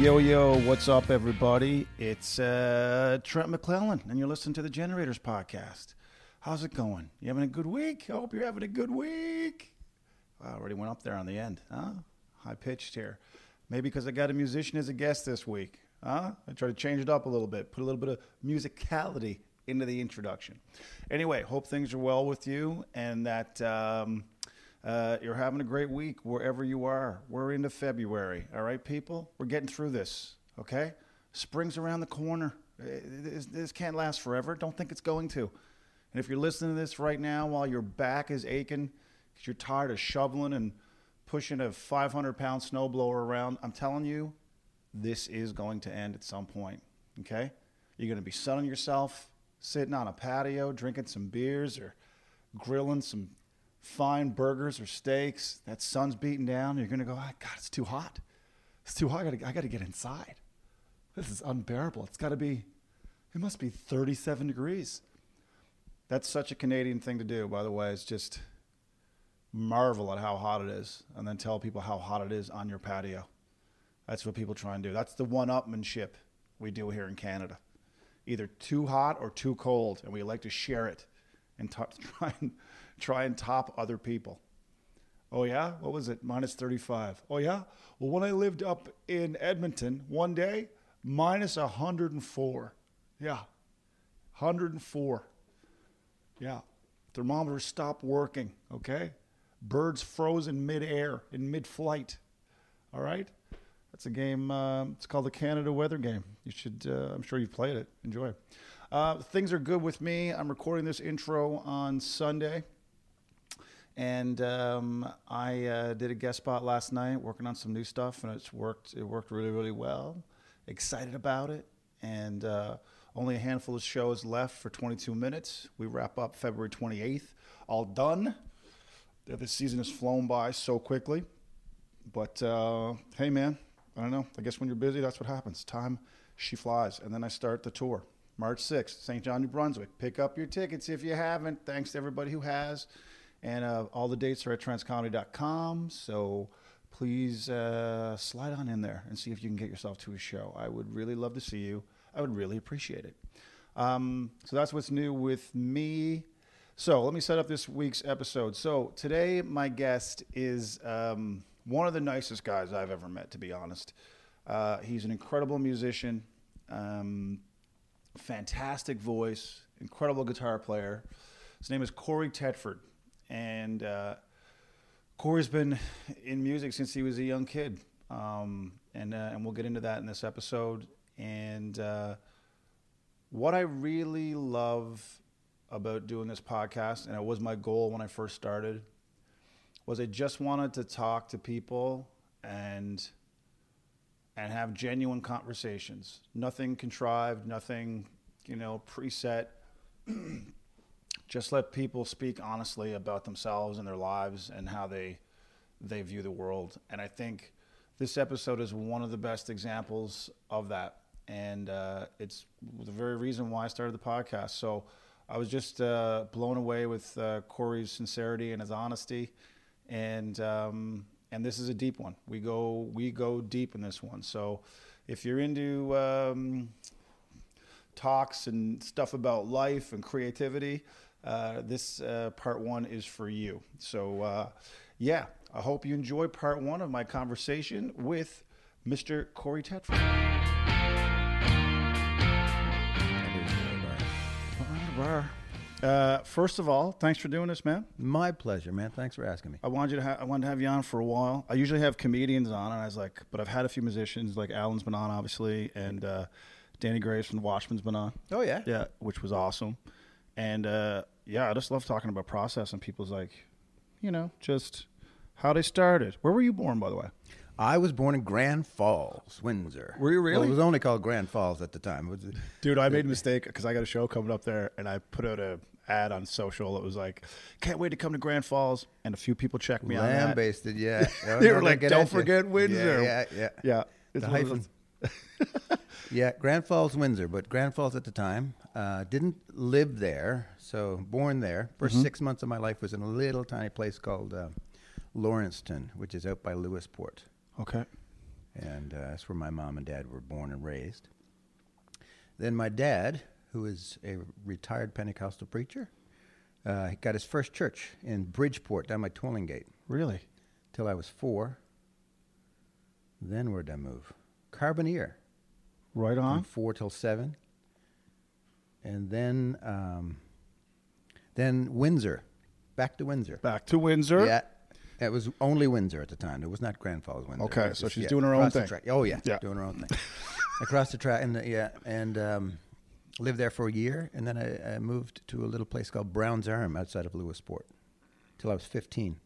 Yo, yo, what's up, everybody? It's uh, Trent McClellan, and you're listening to the Generators Podcast. How's it going? You having a good week? I hope you're having a good week. I already went up there on the end, huh? High pitched here. Maybe because I got a musician as a guest this week, huh? I try to change it up a little bit, put a little bit of musicality into the introduction. Anyway, hope things are well with you and that um, uh, you're having a great week wherever you are. We're into February, all right, people? We're getting through this, okay? Spring's around the corner. Uh, This, this can't last forever. Don't think it's going to. And if you're listening to this right now while your back is aching because you're tired of shoveling and pushing a 500 pound snowblower around, I'm telling you, this is going to end at some point, okay? You're going to be sunning yourself, sitting on a patio, drinking some beers or grilling some fine burgers or steaks. That sun's beating down. You're going to go, oh, God, it's too hot. It's too hot. I got to get inside. This is unbearable. It's got to be, it must be 37 degrees. That's such a Canadian thing to do, by the way. It's just marvel at how hot it is and then tell people how hot it is on your patio. That's what people try and do. That's the one upmanship we do here in Canada. Either too hot or too cold, and we like to share it and t- try and try and top other people. Oh yeah, what was it? Minus 35. Oh yeah. Well, when I lived up in Edmonton, one day minus 104. Yeah, 104. Yeah, thermometers stopped working. Okay, birds froze in midair, in mid-flight. All right, that's a game. Uh, it's called the Canada Weather Game. You should. Uh, I'm sure you've played it. Enjoy. Uh, things are good with me. I'm recording this intro on Sunday, and um, I uh, did a guest spot last night, working on some new stuff, and it's worked. It worked really, really well. Excited about it, and uh, only a handful of shows left for 22 minutes. We wrap up February 28th. All done. This season has flown by so quickly. But uh, hey, man, I don't know. I guess when you're busy, that's what happens. Time, she flies. And then I start the tour. March 6th, St. John, New Brunswick. Pick up your tickets if you haven't. Thanks to everybody who has. And uh, all the dates are at transcomedy.com. So please uh, slide on in there and see if you can get yourself to a show. I would really love to see you. I would really appreciate it. Um, so that's what's new with me. So let me set up this week's episode. So today, my guest is um, one of the nicest guys I've ever met, to be honest. Uh, he's an incredible musician, um, fantastic voice, incredible guitar player. His name is Cory Tetford, and uh, Cory's been in music since he was a young kid, um, and uh, and we'll get into that in this episode. And uh, what I really love about doing this podcast, and it was my goal when I first started, was I just wanted to talk to people and and have genuine conversations. Nothing contrived, nothing, you know, preset. just let people speak honestly about themselves and their lives and how they they view the world. And I think this episode is one of the best examples of that. And uh, it's the very reason why I started the podcast. So I was just uh, blown away with uh, Cory's sincerity and his honesty, and um, and this is a deep one. We go we go deep in this one. So if you're into um, talks and stuff about life and creativity, uh, this uh, part one is for you. So uh, yeah, I hope you enjoy part one of my conversation with Mr. Cory Tetford. Uh, first of all, thanks for doing this, man. My pleasure, man. Thanks for asking me. I wanted you to ha- I wanted to have you on for a while. I usually have comedians on, and I was like, but I've had a few musicians, like Alan's been on, obviously, and uh, Danny Greaves from the Watchmen's been on. Oh yeah, Yeah, which was awesome. And uh, yeah, I just love talking about process and people's like, you know, just how they started. Where were you born, by the way? I was born in Grand Falls, Windsor. Were you Well, really? it was only called Grand Falls at the time. Dude, I made a mistake because I got a show coming up there, and I put out a ad on social. It was like, "Can't wait to come to Grand Falls," and a few people checked me on that. Yeah. Oh, They no, were like, "Don't at you." forget Windsor." Yeah, yeah, yeah. Yeah, it's The. Yeah, Grand Falls, Windsor, but Grand Falls at the time. Uh, didn't live there, so born there. 1st Mm-hmm. six months of my life was in a little tiny place called uh, Laurenceton, which is out by Lewisporte. Okay. and uh, that's where my mom and dad were born and raised. Then my dad, who is a retired Pentecostal preacher, uh, he got his first church in Bridgeport down by Twillingate Really? till I was four. Then where'd I move? Carbonear Right from on. four till seven, and then um, then Windsor, back to Windsor. Back to Windsor. Yeah, it was only Windsor at the time. It was not Grand Falls, Windsor. Okay, so she's yeah, doing her own thing. track. Oh yeah, Yeah. doing her own thing. across the track, and uh, yeah, and um, lived there for a year, and then I, I moved to a little place called Brown's Arm outside of Lewisporte, till I was fifteen.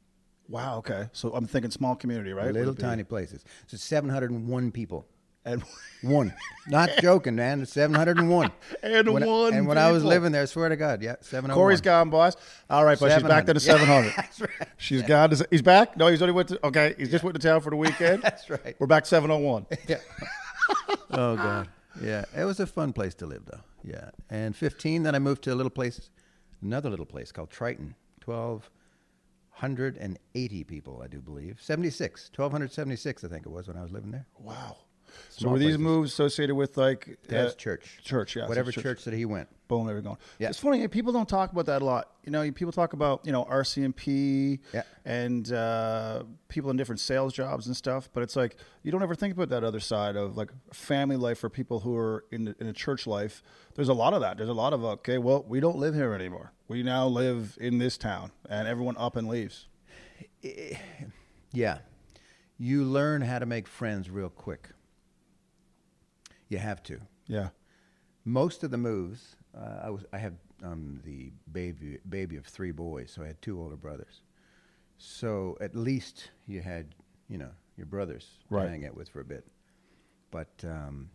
Wow. Okay. So I'm thinking small community, right? Little it be- tiny places. So seven hundred and one people. And One. Not joking, man. It's 701. And when I- one and when I was living there, swear to God, yeah, 701. Cory's gone, boss. All right, but she's back to the 700. 700. Yeah, that's right. She's gone. To, he's back. No, he's only went to. Okay, he's just went to town for the weekend. That's right. We're back 701. Yeah. oh God. Yeah, it was a fun place to live, though. Yeah, and 15. Then I moved to a little place, another little place called Triton. 1,280 people, I do believe. 76. 1,276, I think it was when I was living there. Wow. So were these places. moves associated with like Dad's uh, church. Church, yeah. Whatever so church. that he went. Boom, there we go. Yeah. It's funny. People don't talk about that a lot. You know, people talk about you know RCMP Yeah. and uh, people in different sales jobs and stuff, but it's like you don't ever think about that other side of like family life for people who are in in a church life. There's a lot of that. There's a lot of okay, well, we don't live here anymore. We now live in this town, and everyone up and leaves. Yeah. You learn how to make friends real quick. You have to. Yeah. Most of the moves, uh, I was I have um, the baby baby of three boys, so I had two older brothers. So at least you had you know your brothers Right. to hang out with for a bit. But um,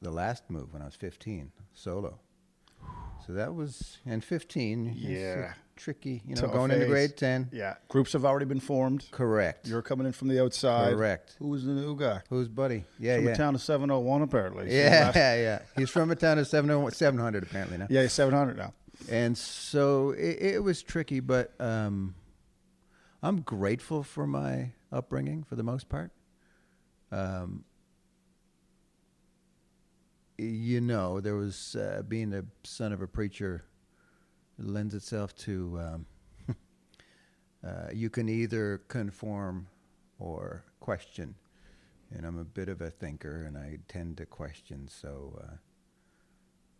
the last move when I was 15, solo. So that was and 15. Yeah. Tricky. You know, Tough going into grade 10. Yeah. Groups have already been formed. Correct. You're coming in from the outside. Correct. Who's the new guy? Who's buddy? Yeah, from yeah. a town of 701, apparently. Yeah, last- yeah. He's from a town of 700, 700 apparently now. yeah, he's 700 now. And so it, it was tricky, but um, I'm grateful for my upbringing for the most part. Um, you know, there was uh, being the son of a preacher lends itself to um, uh, you can either conform or question. And I'm a bit of a thinker, and I tend to question. So uh,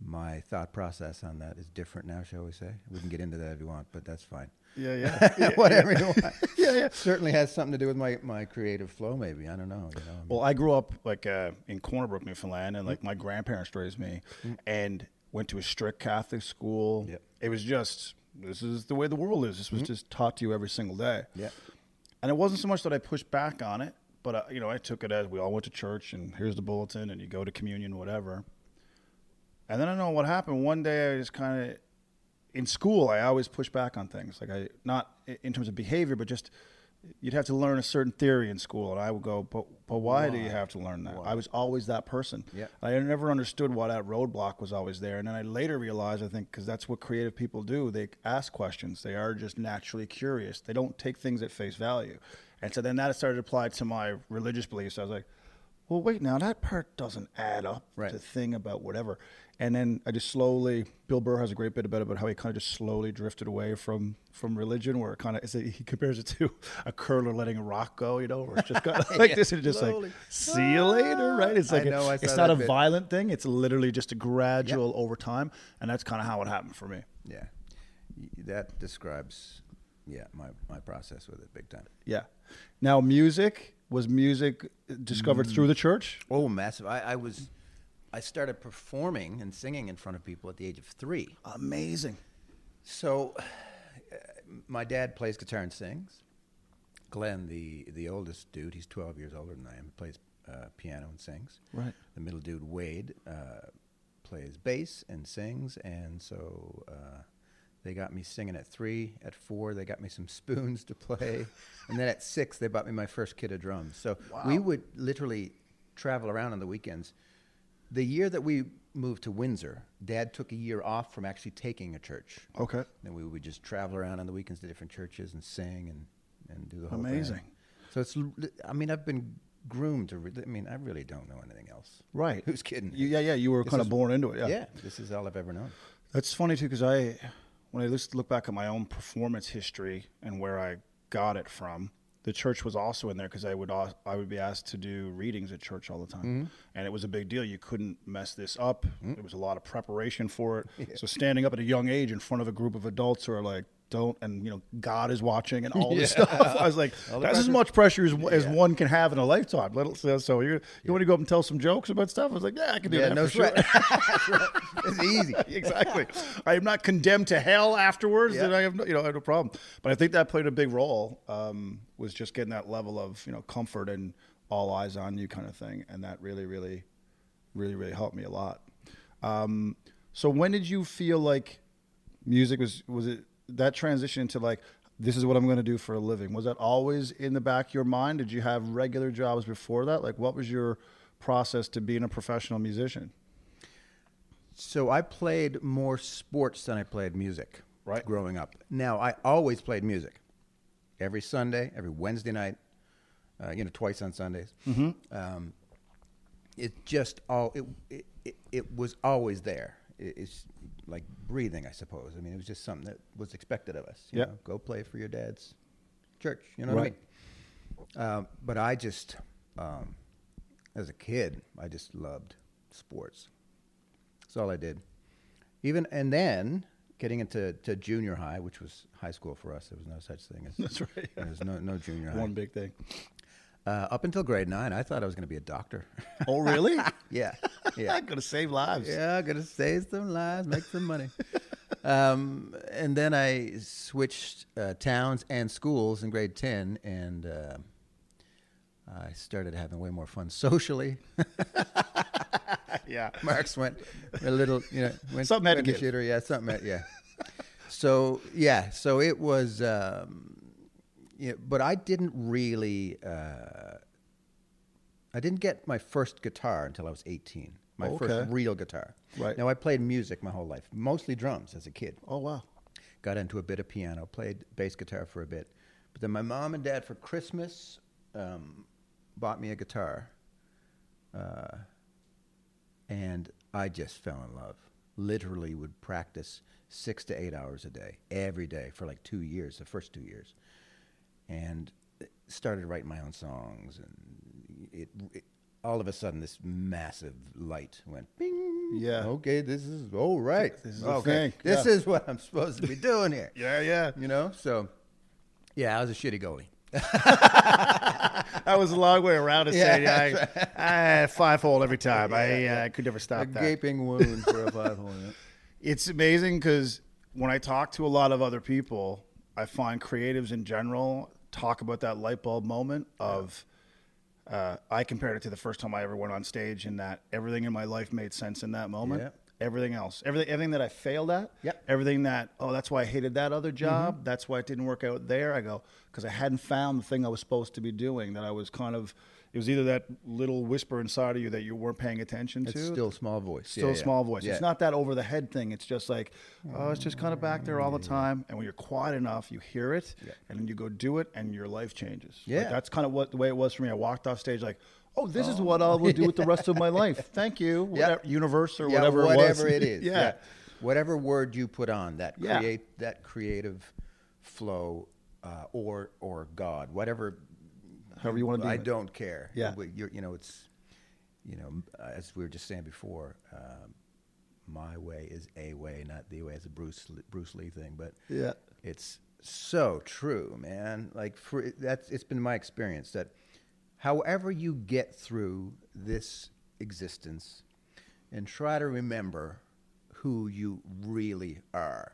my thought process on that is different now, shall we say? We can get into that if you want, but that's fine. Yeah, yeah. Whatever you want. Yeah, yeah. Certainly has something to do with my, my creative flow, maybe. I don't know. You know? Well, I grew up like uh, in Corner Brook, Newfoundland, and like my grandparents raised me, and went to a strict Catholic school. Yep. It was just this is the way the world is. This was just taught to you every single day. Yeah. And it wasn't so much that I pushed back on it, but uh, you know, I took it as we all went to church, and here's the bulletin, and you go to communion, whatever. And then I don't know what happened. One day, I just kind of, in school, I always push back on things. Like I, not in terms of behavior, but just you'd have to learn a certain theory in school, and I would go, but but why, do you have to learn that? I was always that person. Yeah. I never understood why that roadblock was always there, and then I later realized, I think, because that's what creative people do. They ask questions. They are just naturally curious. They don't take things at face value, and so then that started to apply to my religious beliefs. I was like, well, wait, now that part doesn't add up. Right. The thing about whatever, and then I just slowly. Bill Burr has a great bit about it, about how he kind of just slowly drifted away from from religion, where it kind of he compares it to a curler letting a rock go, you know, where it's just kind of like Yeah, this and just slowly. like see you later, right? It's like a- it's not a bit. violent thing; it's literally just a gradual over time, and that's kind of how it happened for me. Yeah. That describes, yeah, my, my process with it big time. Yeah. Now, music was music discovered Mm. through the church. Oh, massive. I, I was, I started performing and singing in front of people at the age of three. Amazing. So, uh, my dad plays guitar and sings. Glenn, the the oldest dude, he's 12 years older than I am, plays uh, piano and sings. Right. The middle dude, Wade, uh, plays bass and sings, and so uh, they got me singing at three. At four, they got me some spoons to play, and then at six, they bought me my first kit of drums. So we would literally travel around on the weekends. The year that we moved to Windsor, Dad took a year off from actually taking a church. Okay. Then we would just travel around on the weekends to different churches and sing and, and do the whole thing. Amazing. thing. So it's, I mean, I've been groomed to. Re- I mean, I really don't know anything else. Right. Who's kidding? You, yeah, yeah. You were This kind of born into it. Yeah. yeah, this is all I've ever known. That's funny too, because I, when I just look back at my own performance history and where I got it from, the church was also in there because I would I would be asked to do readings at church all the time, mm-hmm. and it was a big deal. You couldn't mess this up. Mm-hmm. There was a lot of preparation for it. So standing up at a young age in front of a group of adults who are like. Don't and you know God is watching and all this Yeah. stuff. I was like, All that's as much pressure as, as Yeah. one can have in a lifetime. Let so, so you you want to go up and tell some jokes about stuff? I was like, yeah, I can do Yeah, that. no sure. sweat. That's right. It's easy. exactly. I am not condemned to hell afterwards, Yeah. and I have no, you know, I have no problem. But I think that played a big role. Um, was just getting that level of you know comfort and all eyes on you kind of thing, and that really, really, really, really helped me a lot. Um, so when did you feel like music was was it that transition into like this is what I'm going to do for a living? Was that always in the back of your mind? Did you have regular jobs before that? Like, what was your process to being a professional musician? So I played more sports than I played music. Right. Growing up. Now I always played music. Every Sunday, every Wednesday night, uh, you know, twice on Sundays. Mm-hmm. Um, it just all it, it it it was always there. It, it's like breathing, I suppose. I mean, it was just something that was expected of us. You Yep. know, go play for your dad's church. You know what I mean? Um, but I just, um, as a kid, I just loved sports. That's all I did. Even and then getting into to junior high, which was high school for us, there was no such thing as That's right. There was no no junior high. One big thing. Uh, up until grade nine, I thought I was going to be a doctor. Oh, really? yeah, yeah, I'm gonna save lives. yeah. Gonna save some lives, make some money. um, and then I switched uh, towns and schools in grade ten, and uh, I started having way more fun socially. yeah. Marks went a little, you know, went, Something had to went to give. Yeah, something. Had, yeah. so yeah, so it was, um, yeah, but I didn't really, uh, I didn't get my first guitar until I was eighteen. My Okay. first real guitar. Right. Now I played music my whole life, mostly drums as a kid. Oh wow. Got into a bit of piano, played bass guitar for a bit, but then my mom and dad for Christmas um, bought me a guitar. Uh, and I just fell in love. Literally would practice six to eight hours a day, every day for like two years, the first two years, and started writing my own songs. And it, it all of a sudden, this massive light went bing. Yeah. Okay, this is all right. This is okay. This yeah. is what I'm supposed to be doing here. Yeah, yeah. You know, so yeah, I was a shitty goalie. That was a long way around to Yeah, say I, I five hole every time. I Yeah, uh, could never A stop that. gaping wound for a five hole. yeah. It's amazing because when I talk to a lot of other people, I find creatives in general talk about that light bulb moment of. Uh, I compared it to the first time I ever went on stage, in that everything in my life made sense in that moment. Yeah. Everything else, everything, everything that I failed at, Yep. Mm-hmm. everything that oh, that's why I hated that other job. That's why it didn't work out there. I go because I hadn't found the thing I was supposed to be doing. That I was kind of. It was either that little whisper inside of you that you weren't paying attention It's to, still small voice. still Yeah, a yeah. small voice. Yeah. It's not that over the head thing. It's just like, oh, it's just kind of back there all the time. And when you're quiet enough, you hear it, Yeah. and then you go do it, and your life changes. Like, Yeah. that's kind of what the way it was for me. I walked off stage like, oh, this is what I will do with the rest of my life. Thank you, whatever, universe or whatever, whatever it, was. it is. yeah. Whatever word you put on that create that creative flow uh, or or God, whatever However you want to do I it. don't care. Yeah. You know, it's you know, as we were just saying before, um, my way is a way, not the way. It's a Bruce Bruce Lee thing, but Yeah. it's so true, man. Like for that's it's been my experience that however you get through this existence and try to remember who you really are.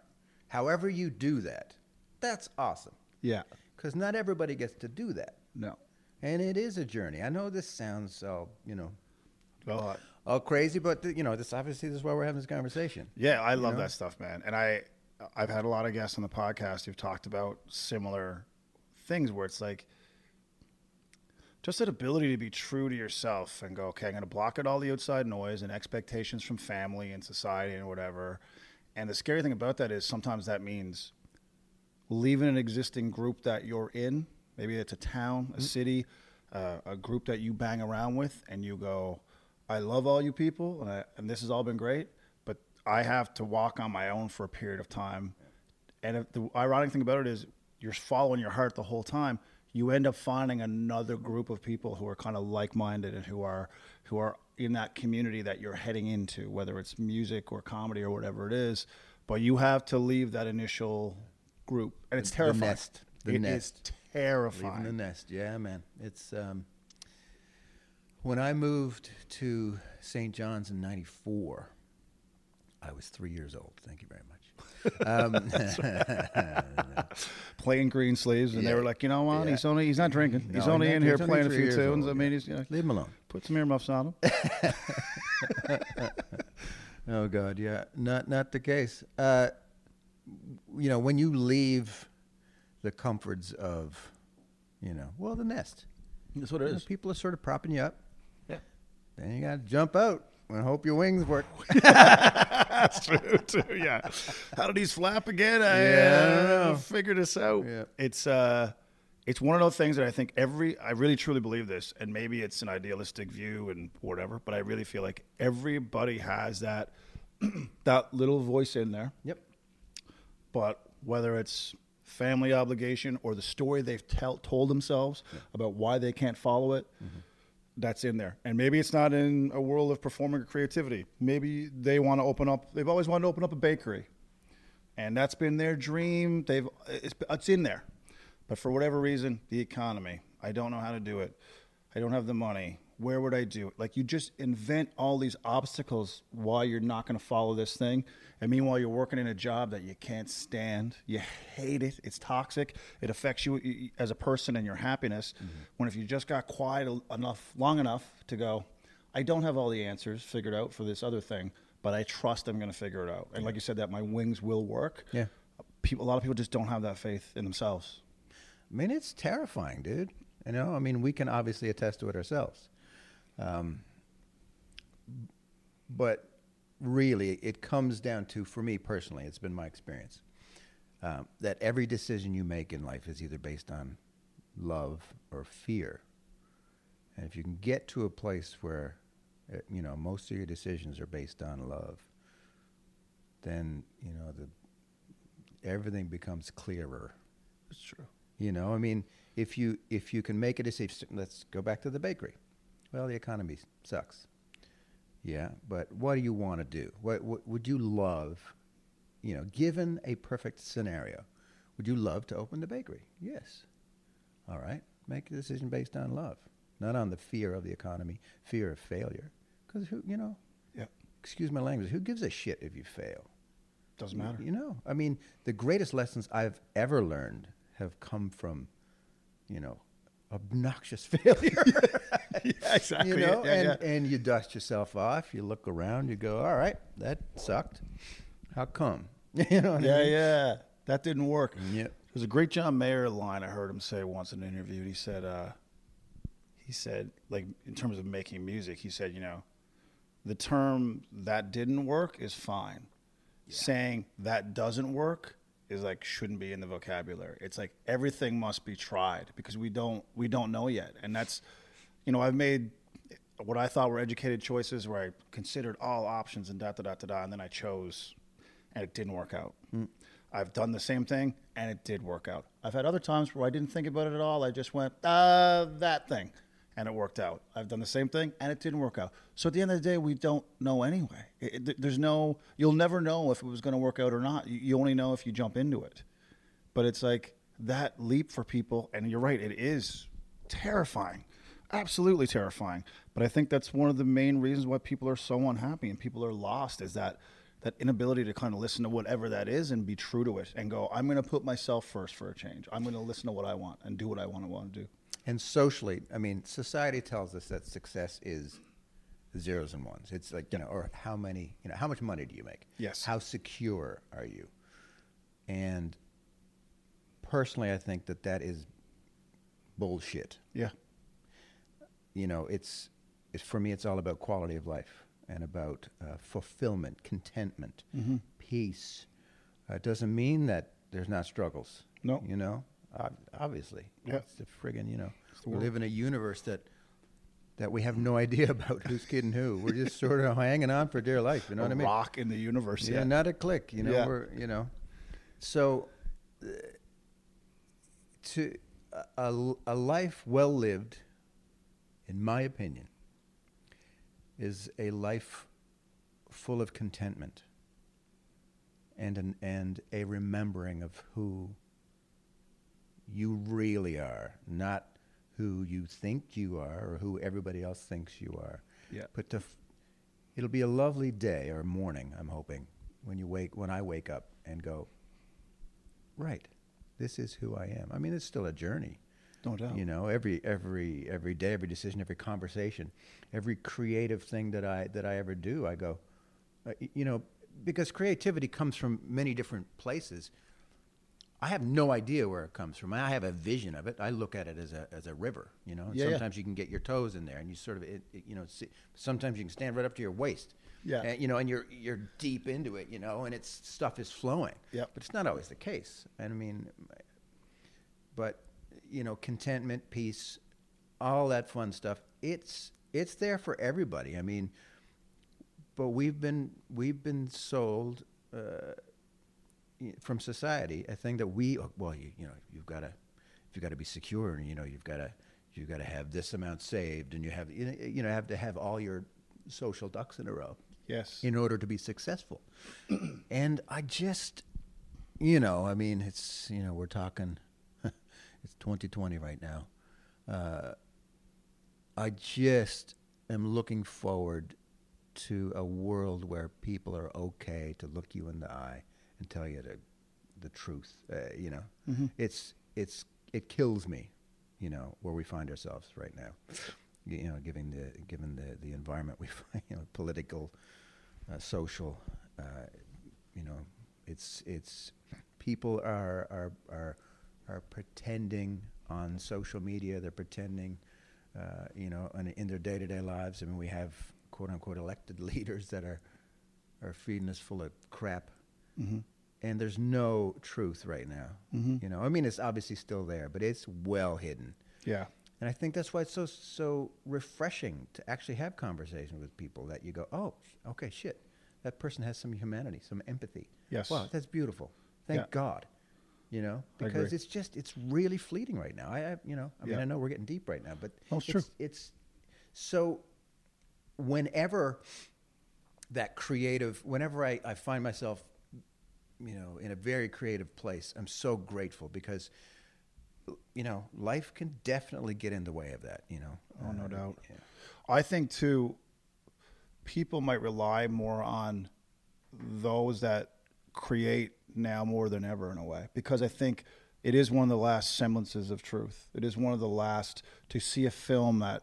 However you do that, that's awesome. Yeah. Cuz not everybody gets to do that. No. And it is a journey. I know this sounds all, you know, Well, all crazy, but th- you know, this obviously this is why we're having this conversation. Yeah, I love know? that stuff, man. And I, I've had a lot of guests on the podcast who've talked about similar things where it's like just that ability to be true to yourself and go, okay, I'm going to block out all the outside noise and expectations from family and society and whatever. And the scary thing about that is sometimes that means leaving an existing group that you're in. Maybe it's a town, a city, uh, a group that you bang around with and you go, I love all you people and, I, and this has all been great, but I have to walk on my own for a period of time. And if the ironic thing about it is you're following your heart the whole time. You end up finding another group of people who are kind of like-minded and who are who are in that community that you're heading into, whether it's music or comedy or whatever it is. But you have to leave that initial group, and it's The terrifying. nest. The It is nest. Terrifying. Leaving the nest. Yeah, man. It's um, when I moved to St. John's in '94. I was three years old. Thank you very much. Um, playing green sleeves, and they were like, you know what? Yeah. He's only he's not drinking. he's No, only he's in here playing a few tunes. old, I mean, yeah. he's you know, Leave him alone. put some earmuffs on him. Oh God, yeah, not not the case. Uh, you know, when you leave the comforts of, you know, well, the nest. That's what You know, people are sort of propping you up. Yeah. Then you got to jump out and hope your wings work. That's true too. Yeah. How did he flap again? I, Yeah, I don't uh, know. figure this out. Yeah. It's uh, it's one of those things that I think every I really truly believe this, and maybe it's an idealistic view and whatever, but I really feel like everybody has that that little voice in there. yep. but whether it's family obligation or the story they've tell, told themselves about why they can't follow it, mm-hmm. that's in there. And maybe it's not in a world of performing or creativity. Maybe they want to open up. They've always wanted to open up a bakery, and that's been their dream. They've it's, it's in there, but for whatever reason, the economy. I don't know how to do it. I don't have the money. Where would I do it? Like you just invent all these obstacles why you're not going to follow this thing. And meanwhile, you're working in a job that you can't stand. You hate it. It's toxic. It affects you as a person and your happiness. Mm-hmm. When if you just got quiet enough, long enough to go, I don't have all the answers figured out for this other thing, but I trust I'm going to figure it out. And like you said, that my wings will work. Yeah. People, a lot of people just don't have that faith in themselves. I mean, it's terrifying, dude. You know, I mean, we can obviously attest to it ourselves. Um, but really, it comes down to, for me personally, it's been my experience, um, that every decision you make in life is either based on love or fear. And if you can get to a place where, uh, you know, most of your decisions are based on love, then, you know, the, everything becomes clearer. It's true. You know, I mean, if you if you can make a decision, let's go back to the bakery. Well, the economy sucks. Yeah, but what do you want to do? What, what would you love? You know, given a perfect scenario, would you love to open the bakery? Yes. All right, make a decision based on love, not on the fear of the economy, fear of failure. Because who, you know, Yeah. excuse my language, who gives a shit if you fail? Doesn't matter. You know, I mean, the greatest lessons I've ever learned have come from, you know, obnoxious failure. yeah, exactly. you know, Yeah, and, yeah. and you dust yourself off. You look around. You go, all right, that sucked. How come? you know what I yeah, mean? yeah. That didn't work. Yep. There's a great John Mayer line I heard him say once in an interview. He said, uh, he said, like in terms of making music, he said, you know, the term that didn't work is fine. Saying that doesn't work is like shouldn't be in the vocabulary. It's like everything must be tried because we don't we don't know yet. And that's you know, I've made what I thought were educated choices where I considered all options and da da da da da and then I chose and it didn't work out. I've done the same thing and it did work out. I've had other times where I didn't think about it at all. I just went, uh, that thing. And it worked out. I've done the same thing and it didn't work out. So at the end of the day, we don't know anyway. It, it- there's no, you'll never know if it was going to work out or not. You, you only know if you jump into it. But it's like that leap for people, and you're right, it is terrifying, absolutely terrifying. But I think that's one of the main reasons why people are so unhappy and people are lost is that that inability to kind of listen to whatever that is and be true to it and go, I'm going to put myself first for a change. I'm going to listen to what I want and do what I want to want to do. And socially, I mean, society tells us that success is zeros and ones. It's like, you know, or how many, you know, how much money do you make? Yes. How secure are you? And personally, I think that that is bullshit. Yeah. You know, it's, it's for me, it's all about quality of life and about uh, fulfillment, contentment, Mm-hmm. peace. Uh, it doesn't mean that there's not struggles. No. You know, ob- obviously. Yeah. It's the friggin', you know, we live in a universe that that we have no idea about who's kidding who. We're just sort of hanging on for dear life. You know a what I mean? rock in the universe. Yeah, Yeah. not a click. You know, Yeah. we're you know, so uh, to a, a life well lived, in my opinion, is a life full of contentment and an, and a remembering of who you really are, not who you think you are or who everybody else thinks you are. Yeah. But to, f- it'll be a lovely day or morning. I'm hoping when you wake when I wake up and go, right, this is who I am. I mean, it's still a journey. No doubt. You know, every every every day, every decision, every conversation, every creative thing that I that I ever do, I go, uh, you know, because creativity comes from many different places. I have no idea where it comes from. I have a vision of it. I look at it as a as a river. You know, and Yeah, yeah. sometimes you can get your toes in there, and you sort of, it, it, you know, see, sometimes you can stand right up to your waist. Yeah. And, you know, and you're you're deep into it. You know, and it's stuff is flowing. Yep. But it's not always the case. And I mean, but you know contentment peace all that fun stuff it's it's there for everybody i mean but we've been we've been sold uh, from society a thing that we well you, you know you've got to you've got to be secure and you know you've got to you've got to have this amount saved and you have you know, you know have to have all your social ducks in a row Yes. in order to be successful. and I just, you know, I mean, it's, you know, we're talking, it's 2020 right now. Uh, I just am looking forward to a world where people are okay to look you in the eye and tell you the, the truth. Uh, you know, it's, it's, it kills me, you know, where we find ourselves right now. You know, given the given the, the environment we find, you know, political, uh, social, uh, you know, it's it's people are are are are pretending on social media. They're pretending, uh, you know, in, in their day to day lives. I mean, we have quote unquote elected leaders that are are feeding us full of crap, Mm-hmm. and there's no truth right now. Mhm. You know, I mean, it's obviously still there, but it's well hidden. Yeah. And I think that's why it's so so refreshing to actually have conversations with people that you go, oh, okay, shit, that person has some humanity, some empathy. Yes. Wow, that's beautiful. Thank Yeah. God. You know, because it's just it's really fleeting right now. I, I you know, I mean, I know we're getting deep right now, but Oh, it's it's, true. It's so whenever that creative, whenever I, I find myself, you know, in a very creative place, I'm so grateful because you know, life can definitely get in the way of that, you know. Oh, no Uh, doubt. yeah. I think too, people might rely more on those that create now more than ever in a way because I think it is one of the last semblances of truth. It is one of the last to see a film that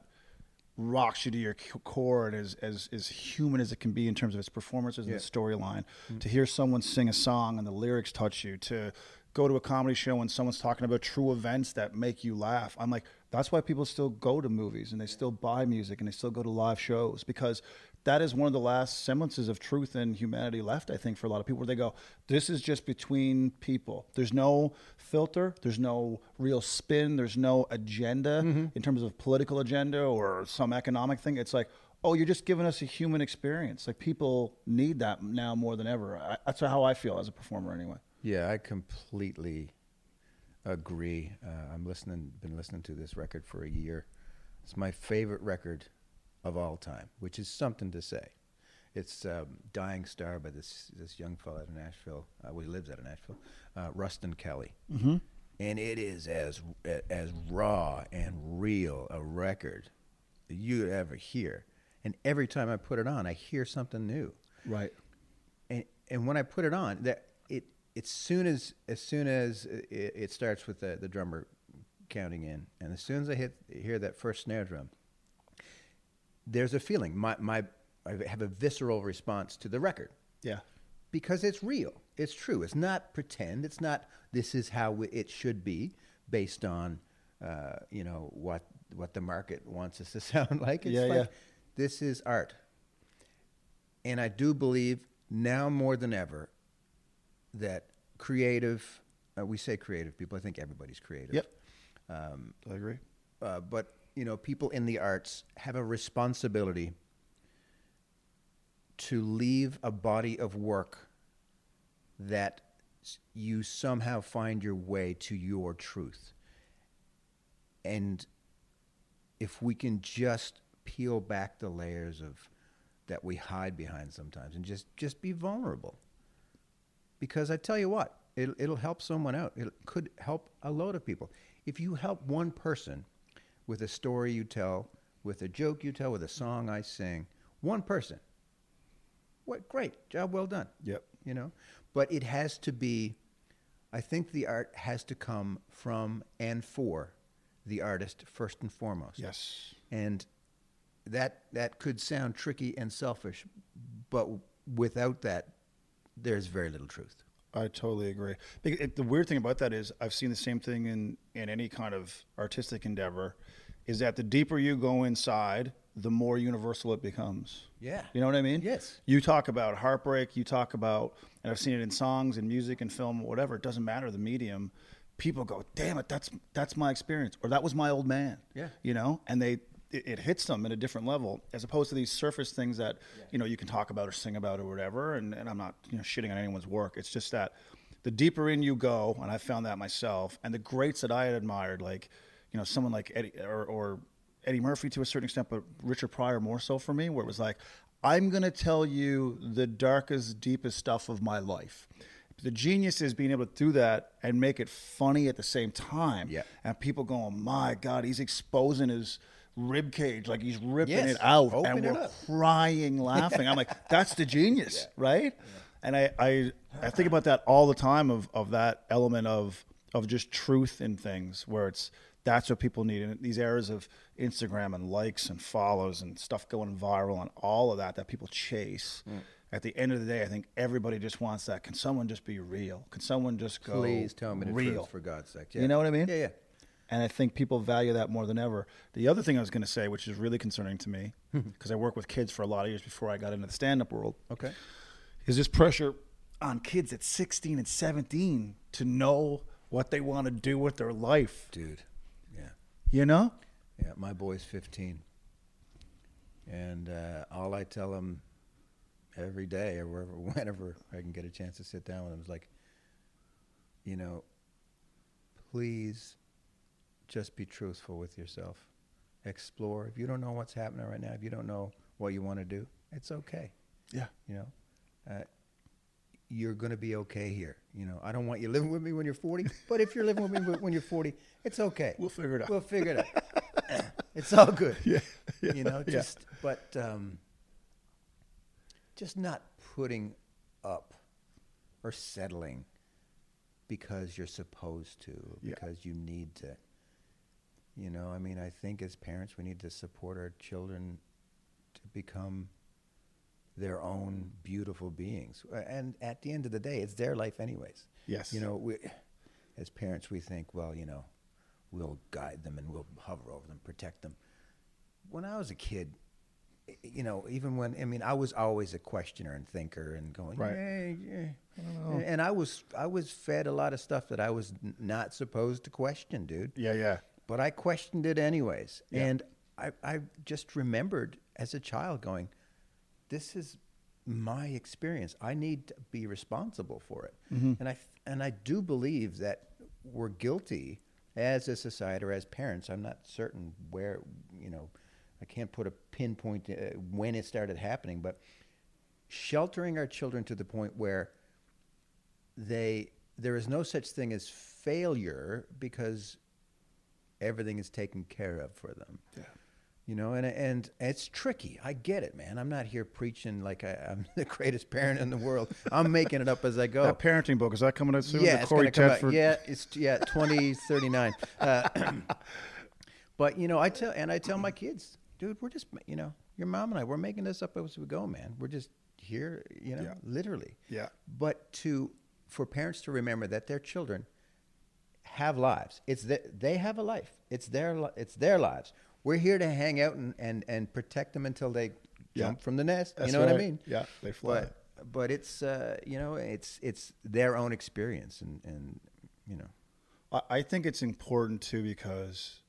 rocks you to your core and is as, as human as it can be in terms of its performances Yeah. and the storyline. Mm-hmm. To hear someone sing a song and the lyrics touch you, to go to a comedy show and someone's talking about true events that make you laugh. I'm like, that's why people still go to movies and they still buy music and they still go to live shows because that is one of the last semblances of truth and humanity left, I think, for a lot of people where they go, this is just between people. There's no filter, there's no real spin, there's no agenda in terms of political agenda or some economic thing. It's like, oh, you're just giving us a human experience. Like people need that now more than ever. I, that's how I feel as a performer, anyway. Yeah, I completely agree. Uh, I'm listening, been listening to this record for a year. It's my favorite record of all time, which is something to say. It's um, "Dying Star" by this this young fellow out of Nashville. Uh, well, he lives out of Nashville, uh, Ruston Kelly, mm-hmm. and it is as as raw and real a record that you ever hear. And every time I put it on, I hear something new Right. and and when I put it on, that it as soon as as soon as it, it starts with the, the drummer counting in, and as soon as I hit hear that first snare drum, there's a feeling. My my I have a visceral response to the record Yeah. because it's real. It's true. It's not pretend. It's not this is how it should be based on uh, you know what what the market wants us to sound like. It's Yeah, like yeah. this is art. And I do believe now more than ever that creative uh, we say creative people. I think everybody's creative. Yep. Um, I agree. uh, but you know, people in the arts have a responsibility to leave a body of work that you somehow find your way to your truth. And if we can just peel back the layers of that we hide behind sometimes and just just be vulnerable. Because I tell you what, it'll, it'll help someone out. It could help a load of people. If you help one person with a story you tell, with a joke you tell, with a song I sing, one person, what great job well done. Yep. You know, but it has to be. I think the art has to come from and for the artist first and foremost. Yes. And that that could sound tricky and selfish, but without that, there's very little truth. I totally agree. The weird thing about that is I've seen the same thing in, in any kind of artistic endeavor is that the deeper you go inside, the more universal it becomes. Yeah. You know what I mean? Yes. You talk about heartbreak, you talk about, and I've seen it in songs and music and film, whatever, it doesn't matter the medium. People go, damn it, that's that's my experience, or that was my old man. Yeah. You know, and they it, it hits them at a different level as opposed to these surface things that you know you can talk about or sing about or whatever. And, and I'm not you know shitting on anyone's work. It's just that the deeper in you go, and I found that myself, and the greats that I had admired, like you know someone like Eddie or, or Eddie Murphy to a certain extent, but Richard Pryor more so for me, where it was like, I'm going to tell you the darkest, deepest stuff of my life. The genius is being able to do that and make it funny at the same time. Yeah. And people going, oh my God, he's exposing his rib cage, like he's ripping Yes. it out, Open and it we're up. crying, laughing. I'm like, that's the genius, right? And I, I, I think about that all the time of, of that element of of just truth in things, where it's that's what people need in these eras of Instagram and likes and follows and stuff going viral and all of that that people chase. Mm. At the end of the day, I think everybody just wants that. Can someone just be real? Can someone just go Please tell me the real? truth for God's sake. You know what I mean? Yeah, yeah. And I think people value that more than ever. The other thing I was going to say, which is really concerning to me, because I worked with kids for a lot of years before I got into the stand up world, Okay. is this pressure on kids at 16 and 17 to know what they want to do with their life. Dude. You know? Yeah, my boy's 15. And uh, all I tell him every day or wherever, whenever I can get a chance to sit down with him is like, you know, please just be truthful with yourself. Explore. If you don't know what's happening right now, if you don't know what you want to do, it's okay. Yeah. You know, uh, you're going to be okay here. You know, I don't want you living with me when you're 40, but if you're living with me when you're 40, it's okay. We'll figure it out. We'll figure it out. it's all good. Yeah. yeah. You know, Yeah. just but um, just not putting up or settling because you're supposed to, Yeah. because you need to. You know, I mean, I think as parents, we need to support our children to become their own beautiful beings. And at the end of the day, it's their life, anyways. Yes. You know, we, as parents, we think, well, you know, we'll guide them and we'll hover over them, protect them. When I was a kid, you know, even when I mean, I was always a questioner and thinker and going, Right. "Yeah, yeah." and I was I was fed a lot of stuff that I was n- not supposed to question, dude Yeah, yeah. but I questioned it anyways. Yeah. And I, I just remembered as a child going, this is my experience. I need to be responsible for it. Mm-hmm. And I and I do believe that we're guilty as a society or as parents. I'm not certain where you know. I can't put a pinpoint uh, when it started happening, but sheltering our children to the point where they there is no such thing as failure because everything is taken care of for them. Yeah. You know, and and it's tricky. I get it, man. I'm not here preaching like I, I'm the greatest parent in the world. I'm making it up as I go. That parenting book, is that coming out soon? Yeah, The it's Cory come out. Yeah, it's yeah, 2039. Uh, but you know, I tell and I tell my kids, dude, we're just you know, your mom and I, we're making this up as we go, man. We're just here, you know, Yeah. literally. Yeah. But to for parents to remember that their children have lives. It's that they have a life. It's their it's their lives. We're here to hang out and and, and protect them until they Yeah. jump from the nest. That's you know what I mean? Yeah, they fly. But but it's uh, you know it's it's their own experience and and you know. I, I think it's important too because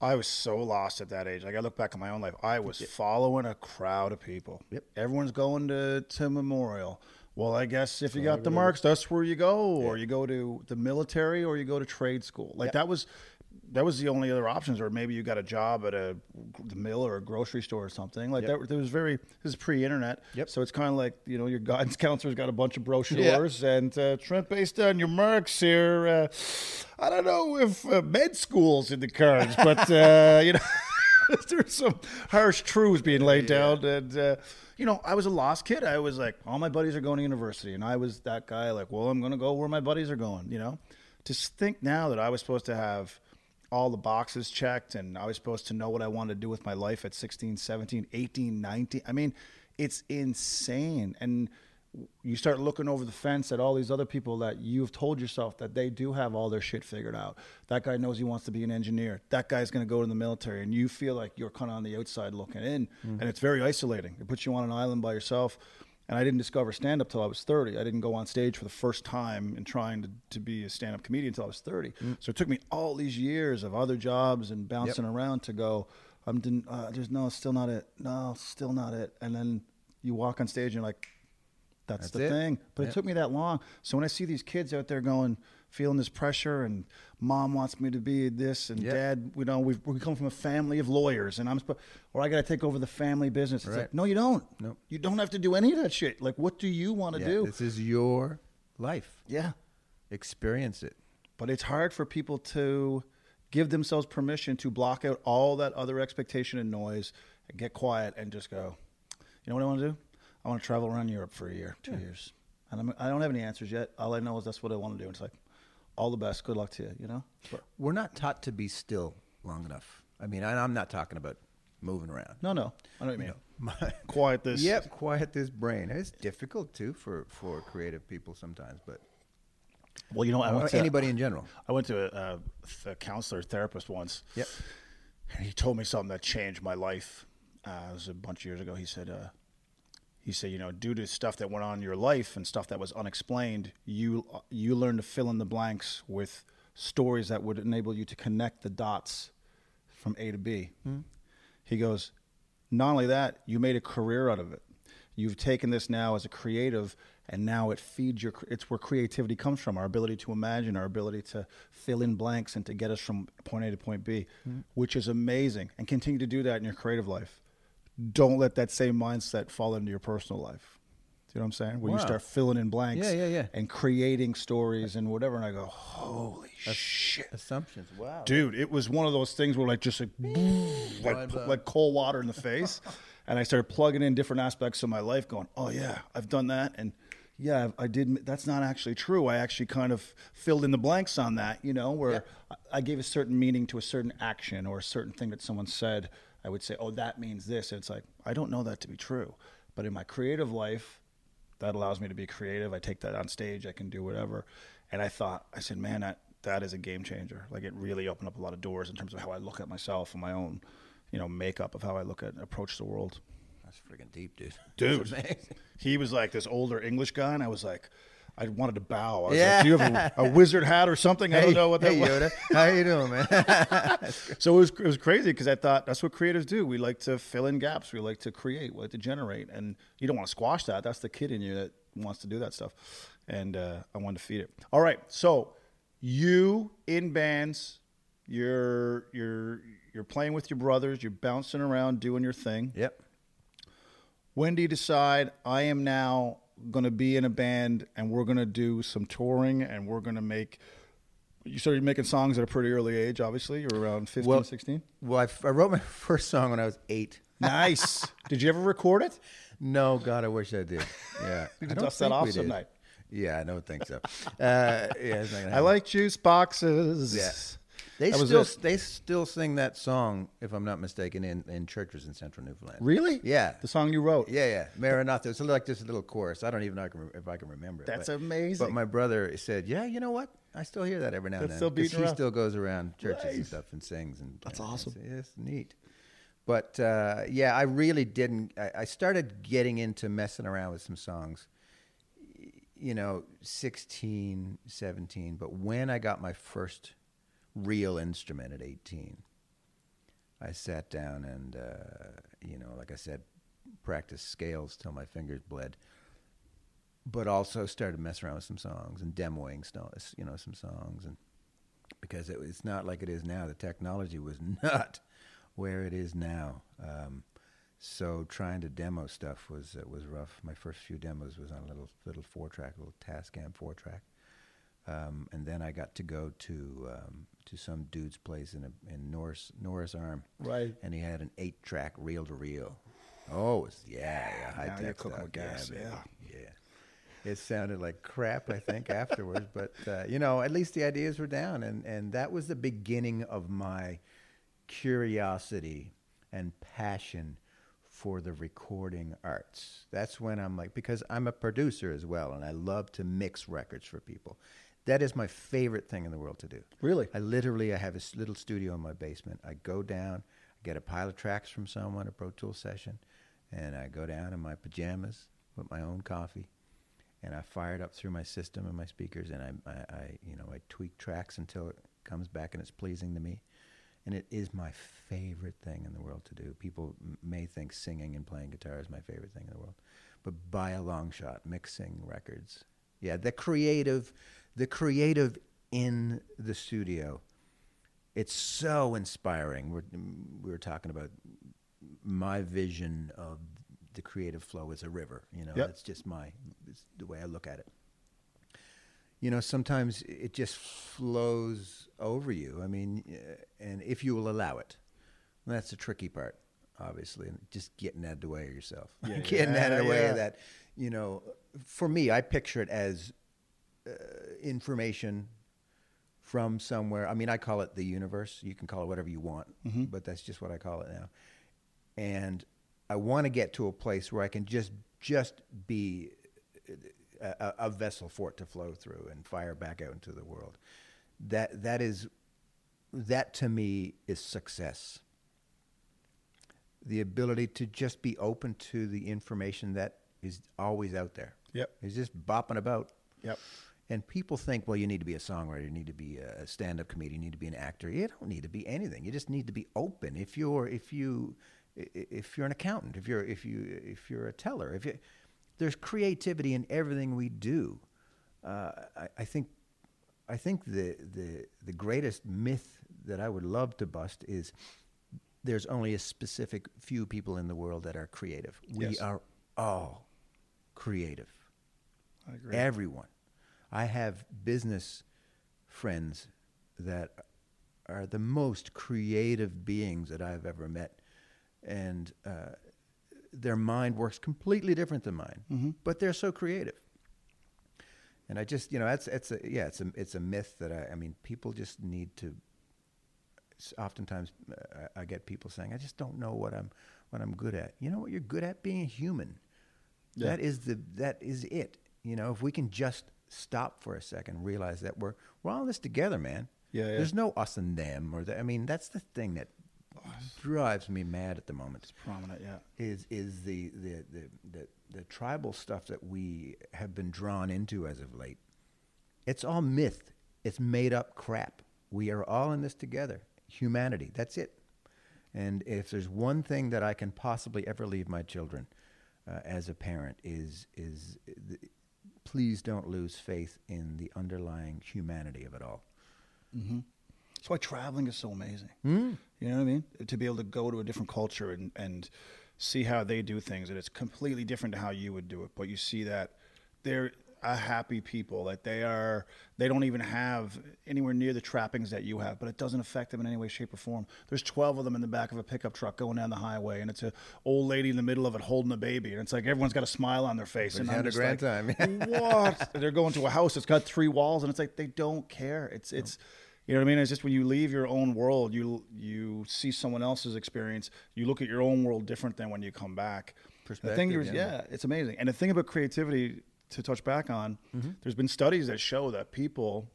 I was so lost at that age. Like I look back at my own life, I was following a crowd of people. Yep. Everyone's going to to Memorial. Well, I guess if you got the marks, that's where you go, or you go to the military, or you go to trade school. Like Yep. that was that was the only other options, or maybe you got a job at a the mill or a grocery store or something. Like Yep. that, there was very this is pre-internet. Yep. So it's kind of like you know your guidance counselor's got a bunch of brochures and uh, Trent, based on your marks here, uh, I don't know if uh, med school's in the cards, but uh, you know there's some harsh truths being laid down, and uh, you know I was a lost kid. I was like, all my buddies are going to university, and I was that guy like, well, I'm going to go where my buddies are going. You know, to think now that I was supposed to have all the boxes checked and I was supposed to know what I wanted to do with my life at 16, 17, 18, 19. I mean, it's insane. And you start looking over the fence at all these other people that you've told yourself that they do have all their shit figured out. That guy knows he wants to be an engineer. That guy's going to go to the military. And you feel like you're kind of on the outside looking in. Mm. And it's very isolating. It puts you on an island by yourself. And I didn't discover stand up till I was 30. I didn't go on stage for the first time in trying to, to be a stand up comedian until I was 30. So it took me all these years of other jobs and bouncing around to go, I'm didn't, uh, there's no, still not it. No, still not it. And then you walk on stage and you're like, that's, That's the it. thing. But it took me that long. So when I see these kids out there going, feeling this pressure, and mom wants me to be this, and Yep. dad, you know, we've, we come from a family of lawyers, and I'm, or I got to take over the family business. It's Right. like, no, you don't. Nope. You don't have to do any of that shit. Like, what do you want to Yeah, do? This is your life. Yeah. Experience it. But it's hard for people to give themselves permission to block out all that other expectation and noise and get quiet and just go, you know what I want to do? I want to travel around Europe for a year, two years. And I'm, I don't have any answers yet. All I know is that's what I want to do. and It's like, all the best. Good luck to you, you know? But, We're not taught to be still long enough. I mean, I, I'm not talking about moving around. no, no. I know what you mean. My- Quiet this. Yep, quiet this brain. It's difficult too for for creative people sometimes, but Well, you know, I or went to, anybody in general. I went to a, a, a counselor, therapist once. Yep. And he told me something that changed my life. Uh, it was a bunch of years ago. He said, uh, he said, you know, due to stuff that went on in your life and stuff that was unexplained, you you learn to fill in the blanks with stories that would enable you to connect the dots from A to B. Hmm. He goes, not only that, you made a career out of it. You've taken this now as a creative, and now it feeds your. It's where creativity comes from. Our ability to imagine, our ability to fill in blanks, and to get us from point A to point B, hmm. which is amazing. And continue to do that in your creative life. Don't let that same mindset fall into your personal life. Do you know what I'm saying? Where you start filling in blanks, Yeah, yeah, yeah. and creating stories and whatever. And I go, holy shit. Assumptions. Wow. Dude, it was one of those things where like just like like, like cold water in the face, and I started plugging in different aspects of my life, going, "Oh yeah, I've done that," and yeah, I did. That's not actually true. I actually kind of filled in the blanks on that, you know, where I I gave a certain meaning to a certain action or a certain thing that someone said. I would say, "Oh, that means this." And it's like I don't know that to be true, but in my creative life, that allows me to be creative. I take that on stage. I can do whatever. And I thought, I said, man, that that is a game changer. Like it really opened up a lot of doors in terms of how I look at myself and my own, you know, makeup of how I look at approach the world. That's freaking deep, dude. Dude, he was like this older English guy, and I was like, I wanted to bow. I was Yeah. like, do you have a, a wizard hat or something? I don't know what that hey, was. Yoda. How you doing, man? So it was, it was crazy because I thought that's what creatives do. We like to fill in gaps. We like to create. We like to generate. And you don't want to squash that. That's the kid in you that wants to do that stuff. And uh, I wanted to feed it. All right. So you in bands, you're you're you're playing with your brothers. You're bouncing around, doing your thing. yep. When do you decide I am now going to be in a band and we're going to do some touring and we're going to make? You started making songs at a pretty early age. Obviously, you're around 15, Well- 16. Well, I, f- I wrote my first song when I was eight. Nice. Did you ever record it? No, God, I wish I did. Yeah. You I don't dust that off did. some night. Yeah, I don't think so. Uh, yeah, I like juice boxes. Yeah. They That still they still sing that song, if I'm not mistaken, in, in churches in Central Newfoundland. Really? Yeah. The song you wrote. Yeah, yeah. Maranatha. It's like just a little chorus. I don't even know if I can- if I can remember it. That's but, amazing. But my brother said, "Yeah, you know what? I still hear that every now and then." still 'Cause beating he around. still goes around churches and stuff and sings, and That's and awesome. It's, it's neat. But uh, yeah, I really didn't. I, I started getting into messing around with some songs. you know, 16, 17. But when I got my first real instrument at 18, I sat down and, uh, you know, like I said, practiced scales till my fingers bled. But also started messing around with some songs and demoing, you know, some songs, and because it, it's not like it is now. The technology was not where it is now. Um, so trying to demo stuff was uh, was rough. My first few demos was on a little little four track, little Tascam four track, um, and then I got to go to um, to some dude's place in a, in Norris Norris Arm, Right. and he had an eight track reel to reel. Oh, yeah, yeah, high Now you're tech cooking stuff. with gas, yeah, yeah. yeah. It sounded like crap, I think, afterwards. But uh, you know, at least the ideas were down, and and that was the beginning of my curiosity and passion for the recording arts. That's when I'm like, because I'm a producer as well, and I love to mix records for people. That is my favorite thing in the world to do. Really? I literally, I have a little studio in my basement. I go down, I get a pile of tracks from someone, a Pro Tool session, and I go down in my pajamas with my own coffee, and I fire it up through my system and my speakers, and I, I, I you know, I tweak tracks until it comes back and it's pleasing to me. And it is my favorite thing in the world to do. People m- may think singing and playing guitar is my favorite thing in the world, but by a long shot, mixing records. Yeah, the creative, the creative in the studio. It's so inspiring. We're, we were talking about my vision of the creative flow as a river. You know, Yep. it's just my it's the way I look at it. You know, sometimes it just flows over you. I mean, uh, and if you will allow it, that's the tricky part, obviously, and just getting out of the way of yourself, Yeah, getting out of the way yeah. of that. You know, for me, I picture it as uh, information from somewhere. I mean, I call it the universe. You can call it whatever you want, Mm-hmm. but that's just what I call it now. And I want to get to a place where I can just just be a, a- a vessel for it to flow through and fire back out into the world. That that is that to me is success. The ability to just be open to the information that is always out there. Yep. It's just bopping about. Yep. And people think, well, you need to be a songwriter, you need to be a stand-up comedian, you need to be an actor. You don't need to be anything. You just need to be open. If you're, if you, if you're an accountant, if you're, if you, if you're a teller, if you, there's creativity in everything we do. Uh, I, I think, I think the the the greatest myth that I would love to bust is there's only a specific few people in the world that are creative. We Yes. are all creative. I agree. Everyone. I have business friends that are the most creative beings that I've ever met, and uh, their mind works completely different than mine, Mm-hmm. but they're so creative. And I just, you know, that's it's a yeah, it's a it's a myth that I, I mean, people just need to. Oftentimes, uh, I get people saying, "I just don't know what I'm what I'm good at." You know what you're good at? Being a human. Yeah. That is the that is it. You know, if we can just stop for a second, realize that we're we're all in this together, man. Yeah, yeah. There's no us and them, or the, I mean, that's the thing that drives me mad at the moment. It's prominent, yeah. Is is the the, the the the tribal stuff that we have been drawn into as of late? It's all myth. It's made up crap. We are all in this together. Humanity. That's it. And if there's one thing that I can possibly ever leave my children uh, as a parent is is th- please don't lose faith in the underlying humanity of it all. Mm-hmm. That's why traveling is so amazing. Mm. You know what I mean? To be able to go to a different culture and, and see how they do things, and it's completely different to how you would do it. But you see that they're a happy people, that they are, they don't even have anywhere near the trappings that you have, but it doesn't affect them in any way, shape, or form. There's 12 of them in the back of a pickup truck going down the highway, and it's a old lady in the middle of it holding a baby, and it's like everyone's got a smile on their face. and They've I'm had a grand like, time. what? They're going to a house that's got three walls, and it's like they don't care. It's it's, you know what I mean? It's just when you leave your own world, you you see someone else's experience. You look at your own world different than when you come back. The thing Perspective, is, yeah. yeah, it's amazing. And the thing about creativity, to touch back on, Mm-hmm. there's been studies that show that people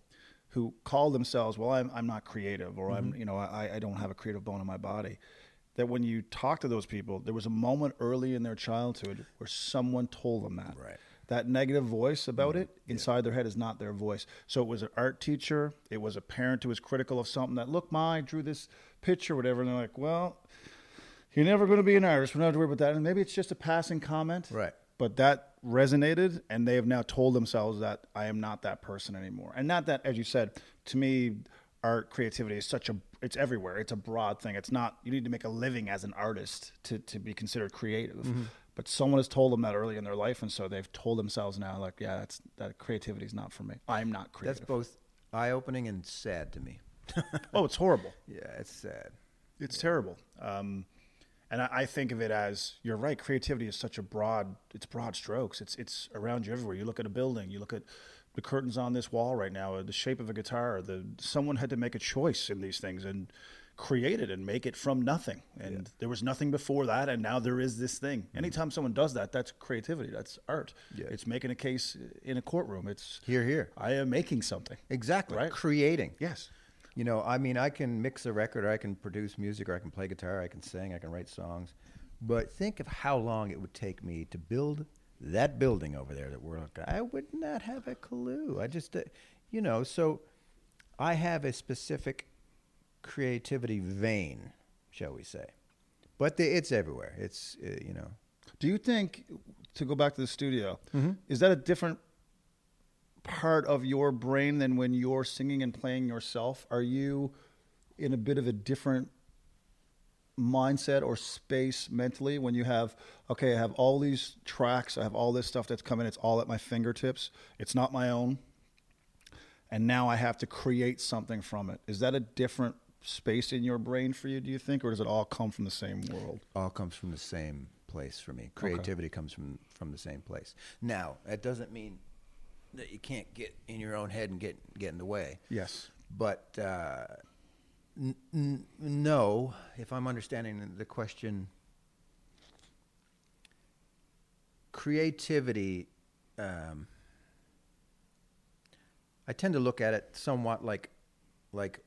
who call themselves, well, I'm I'm not creative, or I'm Mm-hmm. you know I I don't have a creative bone in my body. That when you talk to those people, there was a moment early in their childhood where someone told them that Right. that negative voice about it inside their head is not their voice. So it was an art teacher, it was a parent who was critical of something that, look, ma, I drew this picture, whatever. And they're like, well, you're never going to be an artist. We don't have to worry about that. And maybe it's just a passing comment. Right. But that resonated, and they have now told themselves that I am not that person anymore. And not that, as you said, to me, art creativity is such a it's everywhere. It's a broad thing. It's not you need to make a living as an artist to to be considered creative. Mm-hmm. But someone has told them that early in their life, and so they've told themselves now, like, yeah, that's that creativity is not for me. I'm not creative. That's both eye opening and sad to me. oh, it's horrible. Yeah, it's sad. It's terrible. Um, and I, I think of it as you're right. Creativity is such a broad. It's broad strokes. It's it's around you everywhere. You look at a building. You look at the curtains on this wall right now. The shape of a guitar. The someone had to make a choice in these things and create it and make it from nothing. And there was nothing before that, and now there is this thing. Mm-hmm. Anytime someone does that, that's creativity. That's art. Yeah. It's making a case in a courtroom. It's Here, here. I am making something. Exactly. Right. Creating. Yes. You know, I mean, I can mix a record, or I can produce music, or I can play guitar, I can sing, I can write songs. But think of how long it would take me to build that building over there that we're looking. I would not have a clue. I just, uh, you know, so I have a specific creativity vein, shall we say? But the, it's everywhere. It's uh, you know, Do you think to go back to the studio, Mm-hmm. is that a different part of your brain than when you're singing and playing yourself? Are you in a bit of a different mindset or space mentally when you have okay, I have all these tracks, I have all this stuff that's coming, it's all at my fingertips. It's not my own. And now I have to create something from it. Is that a different space in your brain for you, do you think, or does it all come from the same world? all comes from the same place for me. Creativity comes from from the same place. Now, that doesn't mean that you can't get in your own head and get get in the way. Yes. But uh, n- n- no, if I'm understanding the question, creativity. Um, I tend to look at it somewhat like, like,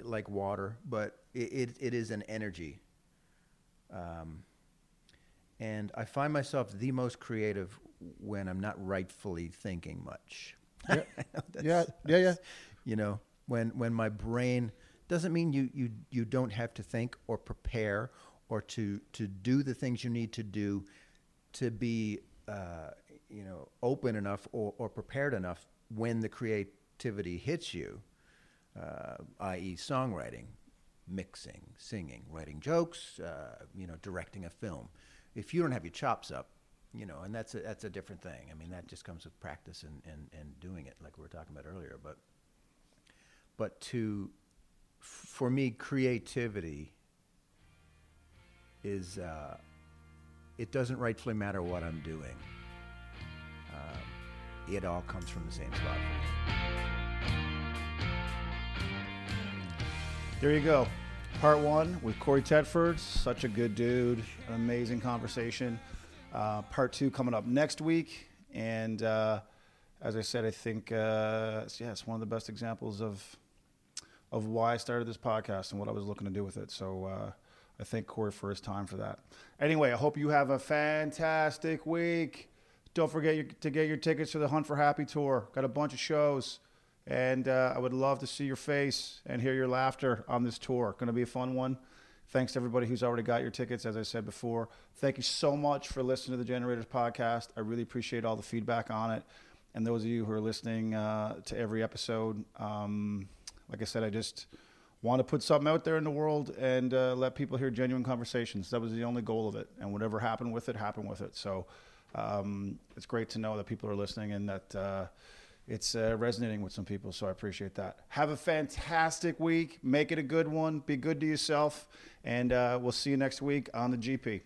like water, but it, it, it is an energy. Um, and I find myself the most creative when I'm not rightfully thinking much. Yeah. Yeah, yeah, yeah. You know, when when my brain doesn't mean you you you don't have to think or prepare or to to do the things you need to do to be uh, you know open enough or, or prepared enough when the creativity hits you, uh, i.e., songwriting, mixing, singing, writing jokes, uh, you know, directing a film. If you don't have your chops up, you know, and that's a, that's a different thing. I mean, that just comes with practice and, and, and doing it, like we were talking about earlier. But but to for me, creativity is uh, it doesn't rightfully matter what I'm doing. Um, it all comes from the same spot. There you go. Part one with Cory Tetford. Such a good dude. An amazing conversation. Uh, part two coming up next week. And uh, as I said, I think, uh, yeah, it's one of the best examples of of why I started this podcast and what I was looking to do with it. So uh, I thank Cory for his time for that. Anyway, I hope you have a fantastic week. Don't forget to get your tickets to the Hunt for Happy tour. Got a bunch of shows, and uh, I would love to see your face and hear your laughter on this tour. Going to be a fun one. Thanks to everybody who's already got your tickets, as I said before. Thank you so much for listening to the Generators podcast. I really appreciate all the feedback on it. And those of you who are listening uh, to every episode, um, like I said, I just want to put something out there in the world and uh, let people hear genuine conversations. That was the only goal of it. And whatever happened with it, happened with it. So um, it's great to know that people are listening and that uh, it's uh, resonating with some people. So I appreciate that. Have a fantastic week. Make it a good one. Be good to yourself. And uh, we'll see you next week on the GP.